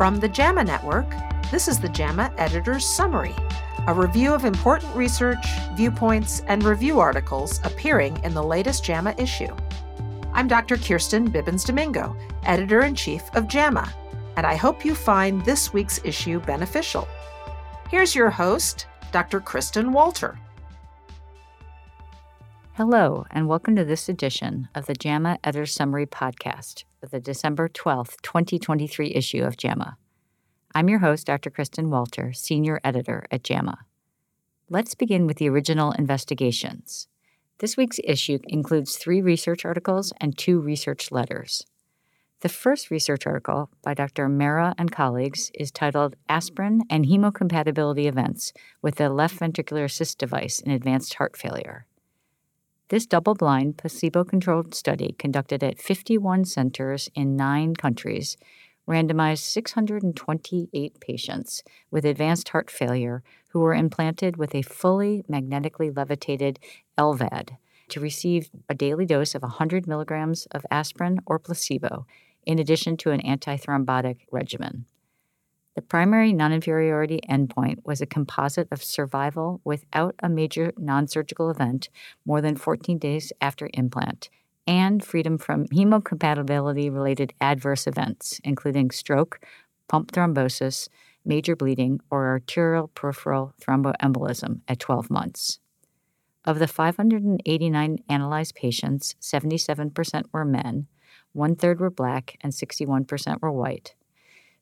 From the JAMA Network, this is the JAMA Editor's Summary, a review of important research, viewpoints, and review articles appearing in the latest JAMA issue. I'm Dr. Kirsten Bibbins Domingo, Editor in Chief of JAMA, and I hope you find this week's issue beneficial. Here's your host, Dr. Kristin Walter. Hello, and welcome to this edition of the JAMA Editor Summary Podcast for the December 12th, 2023 issue of JAMA. I'm your host, Dr. Kristin Walter, Senior Editor at JAMA. Let's begin with the original investigations. This week's issue includes three research articles and two research letters. The first research article by Dr. Mehra and colleagues is titled Aspirin and Hemocompatibility Events with the Left Ventricular Assist Device in Advanced Heart Failure. This double blind, placebo controlled study, conducted at 51 centers in nine countries, randomized 628 patients with advanced heart failure who were implanted with a fully magnetically levitated LVAD to receive a daily dose of 100 milligrams of aspirin or placebo, in addition to an antithrombotic regimen. The primary non inferiority endpoint was a composite of survival without a major non surgical event more than 14 days after implant and freedom from hemocompatibility related adverse events, including stroke, pump thrombosis, major bleeding, or arterial peripheral thromboembolism at 12 months. Of the 589 analyzed patients, 77% were men, one third were black, and 61% were white.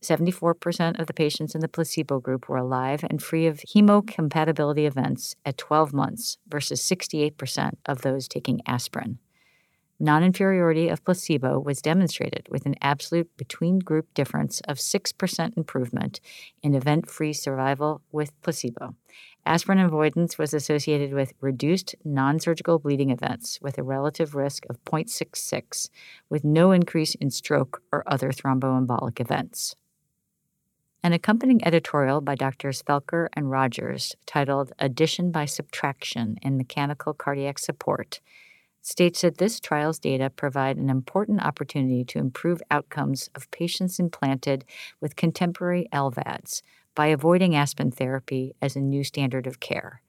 74% of the patients in the placebo group were alive and free of hemocompatibility events at 12 months versus 68% of those taking aspirin. Non inferiority of placebo was demonstrated with an absolute between group difference of 6% improvement in event free survival with placebo. Aspirin avoidance was associated with reduced non surgical bleeding events with a relative risk of 0.66, with no increase in stroke or other thromboembolic events. An accompanying editorial by Drs. Felker and Rogers, titled Addition by Subtraction in Mechanical Cardiac Support, states that this trial's data provide an important opportunity to improve outcomes of patients implanted with contemporary LVADs by avoiding aspirin therapy as a new standard of care.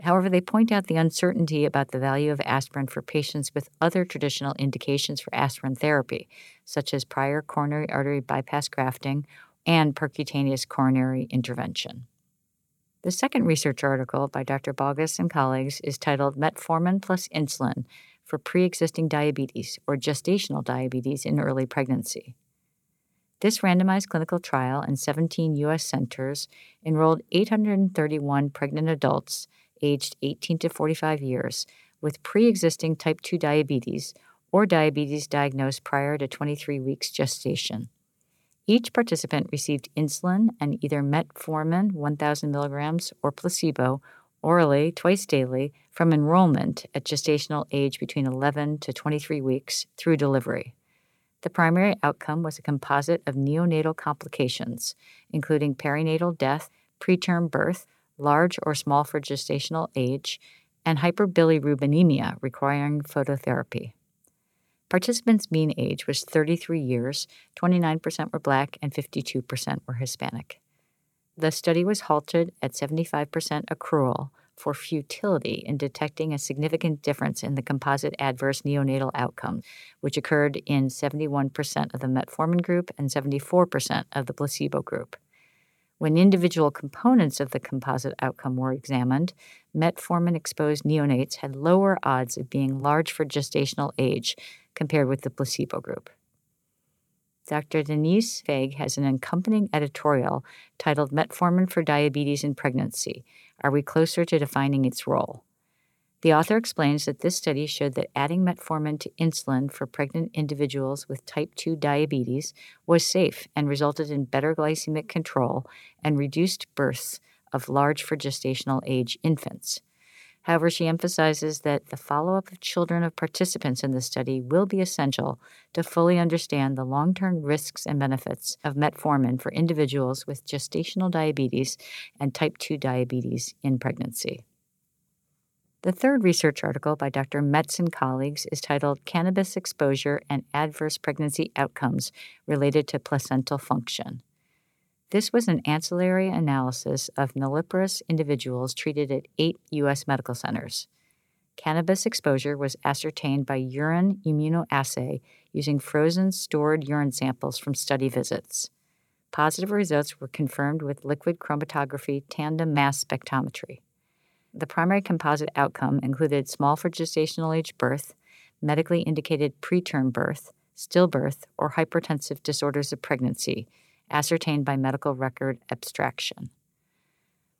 However, they point out the uncertainty about the value of aspirin for patients with other traditional indications for aspirin therapy, such as prior coronary artery bypass grafting and percutaneous coronary intervention. The second research article by Dr. Boggess and colleagues is titled Metformin plus Insulin for Pre Existing Diabetes or Gestational Diabetes in Early Pregnancy. This randomized clinical trial in 17 U.S. centers enrolled 831 pregnant adults aged 18 to 45 years with pre existing type 2 diabetes or diabetes diagnosed prior to 23 weeks gestation. Each participant received insulin and either metformin 1,000 milligrams or placebo orally twice daily from enrollment at gestational age between 11 to 23 weeks through delivery. The primary outcome was a composite of neonatal complications, including perinatal death, preterm birth, large or small for gestational age, and hyperbilirubinemia requiring phototherapy. Participants' mean age was 33 years, 29% were black, and 52% were Hispanic. The study was halted at 75% accrual for futility in detecting a significant difference in the composite adverse neonatal outcome, which occurred in 71% of the metformin group and 74% of the placebo group. When individual components of the composite outcome were examined, metformin exposed neonates had lower odds of being large for gestational age compared with the placebo group. Dr. Denice Feig has an accompanying editorial titled Metformin for Diabetes in Pregnancy Are We Closer to Defining Its Role? The author explains that this study showed that adding metformin to insulin for pregnant individuals with type 2 diabetes was safe and resulted in better glycemic control and reduced births of large for gestational age infants. However, she emphasizes that the follow up of children of participants in the study will be essential to fully understand the long term risks and benefits of metformin for individuals with gestational diabetes and type 2 diabetes in pregnancy. The third research article by Dr. Metz and colleagues is titled Cannabis Exposure and Adverse Pregnancy Outcomes Related to Placental Function. This was an ancillary analysis of nulliparous individuals treated at eight U.S. medical centers. Cannabis exposure was ascertained by urine immunoassay using frozen stored urine samples from study visits. Positive results were confirmed with liquid chromatography tandem mass spectrometry. The primary composite outcome included small for gestational age birth, medically indicated preterm birth, stillbirth, or hypertensive disorders of pregnancy, ascertained by medical record abstraction.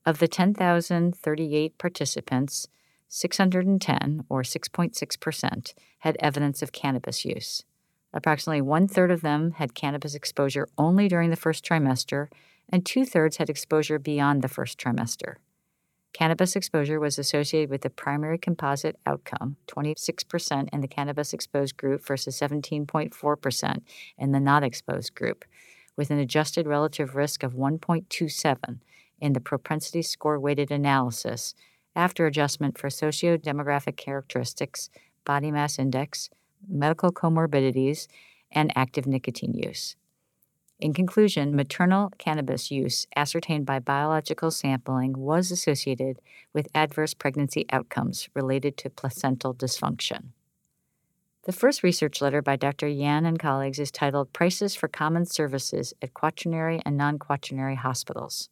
Of the 10,038 participants, 610, or 6.6%, had evidence of cannabis use. Approximately one third of them had cannabis exposure only during the first trimester, and two thirds had exposure beyond the first trimester. Cannabis exposure was associated with the primary composite outcome, 26% in the cannabis exposed group versus 17.4% in the not exposed group, with an adjusted relative risk of 1.27 in the propensity score weighted analysis after adjustment for socio-demographic characteristics, body mass index, medical comorbidities, and active nicotine use. In conclusion, maternal cannabis use ascertained by biological sampling was associated with adverse pregnancy outcomes related to placental dysfunction. The first research letter by Dr. Yan and colleagues is titled Prices for Common Services at Quaternary and Non Quaternary Hospitals.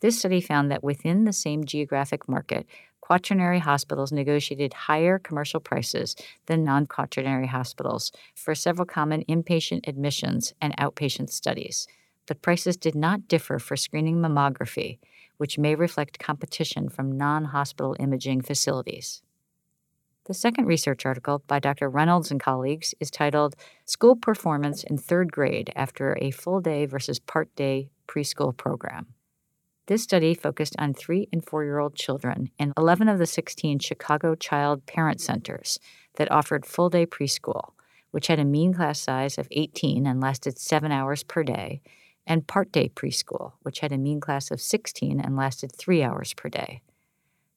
This study found that within the same geographic market, quaternary hospitals negotiated higher commercial prices than non quaternary hospitals for several common inpatient admissions and outpatient studies, but prices did not differ for screening mammography, which may reflect competition from non hospital imaging facilities. The second research article by Dr. Reynolds and colleagues is titled School Performance in Third Grade After a Full Day versus Part Day Preschool Program. This study focused on three and four year old children in 11 of the 16 Chicago Child Parent Centers that offered full day preschool, which had a mean class size of 18 and lasted seven hours per day, and part day preschool, which had a mean class of 16 and lasted three hours per day.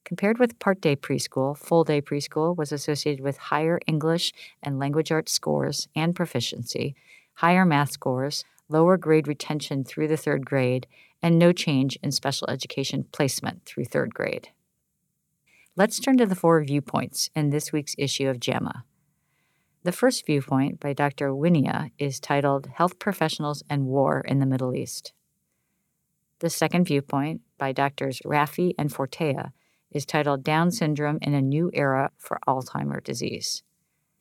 Compared with part day preschool, full day preschool was associated with higher English and language arts scores and proficiency, higher math scores, lower grade retention through the third grade, and no change in special education placement through third grade. Let's turn to the four viewpoints in this week's issue of JAMA. The first viewpoint by Dr. Wynia is titled Health Professionals and War in the Middle East. The second viewpoint by Drs. Rafii and Fortea is titled Down Syndrome in a New Era for Alzheimer's Disease.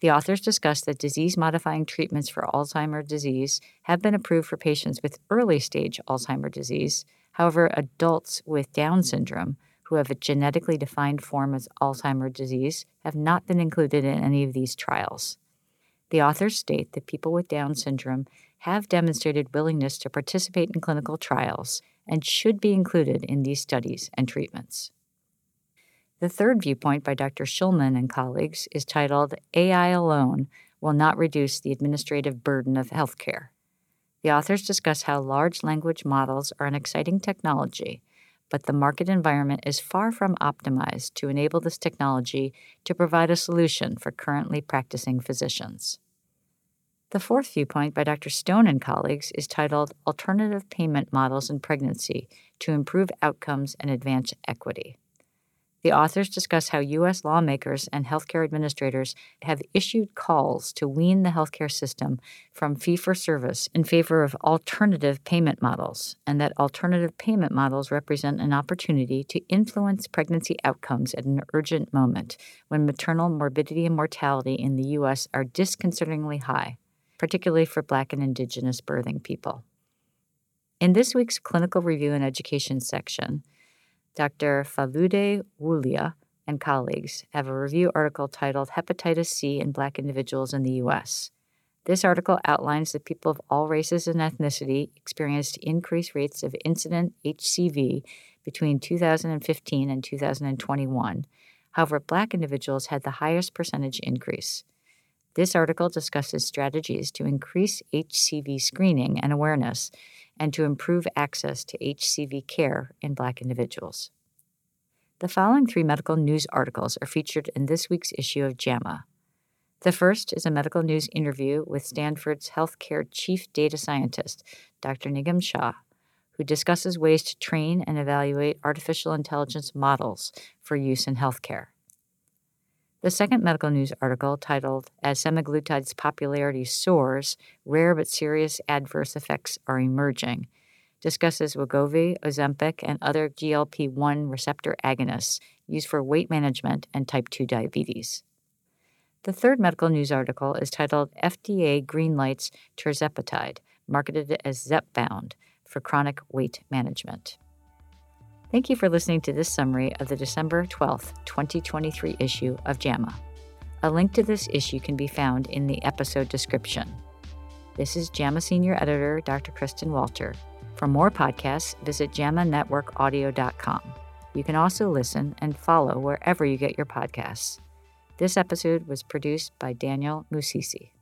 The authors discuss that disease modifying treatments for Alzheimer's disease have been approved for patients with early stage Alzheimer's disease. However, adults with Down syndrome who have a genetically defined form of Alzheimer's disease have not been included in any of these trials. The authors state that people with Down syndrome have demonstrated willingness to participate in clinical trials and should be included in these studies and treatments. The third viewpoint by Dr. Shulman and colleagues is titled AI Alone Will Not Reduce the Administrative Burden of Healthcare. The authors discuss how large language models are an exciting technology, but the market environment is far from optimized to enable this technology to provide a solution for currently practicing physicians. The fourth viewpoint by Dr. Stone and colleagues is titled Alternative Payment Models in Pregnancy to Improve Outcomes and Advance Equity. The authors discuss how U.S. lawmakers and healthcare administrators have issued calls to wean the healthcare system from fee for service in favor of alternative payment models, and that alternative payment models represent an opportunity to influence pregnancy outcomes at an urgent moment when maternal morbidity and mortality in the U.S. are disconcertingly high, particularly for Black and Indigenous birthing people. In this week's Clinical Review and Education section, Dr. Faludeh Wulia and colleagues have a review article titled Hepatitis C in Black Individuals in the U.S. This article outlines that people of all races and ethnicity experienced increased rates of incident HCV between 2015 and 2021. However, Black individuals had the highest percentage increase. This article discusses strategies to increase HCV screening and awareness and to improve access to HCV care in Black individuals. The following three medical news articles are featured in this week's issue of JAMA. The first is a medical news interview with Stanford's healthcare chief data scientist, Dr. Nigam Shah, who discusses ways to train and evaluate artificial intelligence models for use in healthcare. The second medical news article, titled As Semaglutide's Popularity Soars, Rare but Serious Adverse Effects Are Emerging, discusses Wegovy, Ozempic, and other GLP 1 receptor agonists used for weight management and type 2 diabetes. The third medical news article is titled FDA Greenlights Tirzepatide, marketed as Zepbound for chronic weight management. Thank you for listening to this summary of the December 12th, 2023 issue of JAMA. A link to this issue can be found in the episode description. This is JAMA Senior Editor Dr. Kristin Walter. For more podcasts, visit jamanetworkaudio.com. You can also listen and follow wherever you get your podcasts. This episode was produced by Daniel Musisi.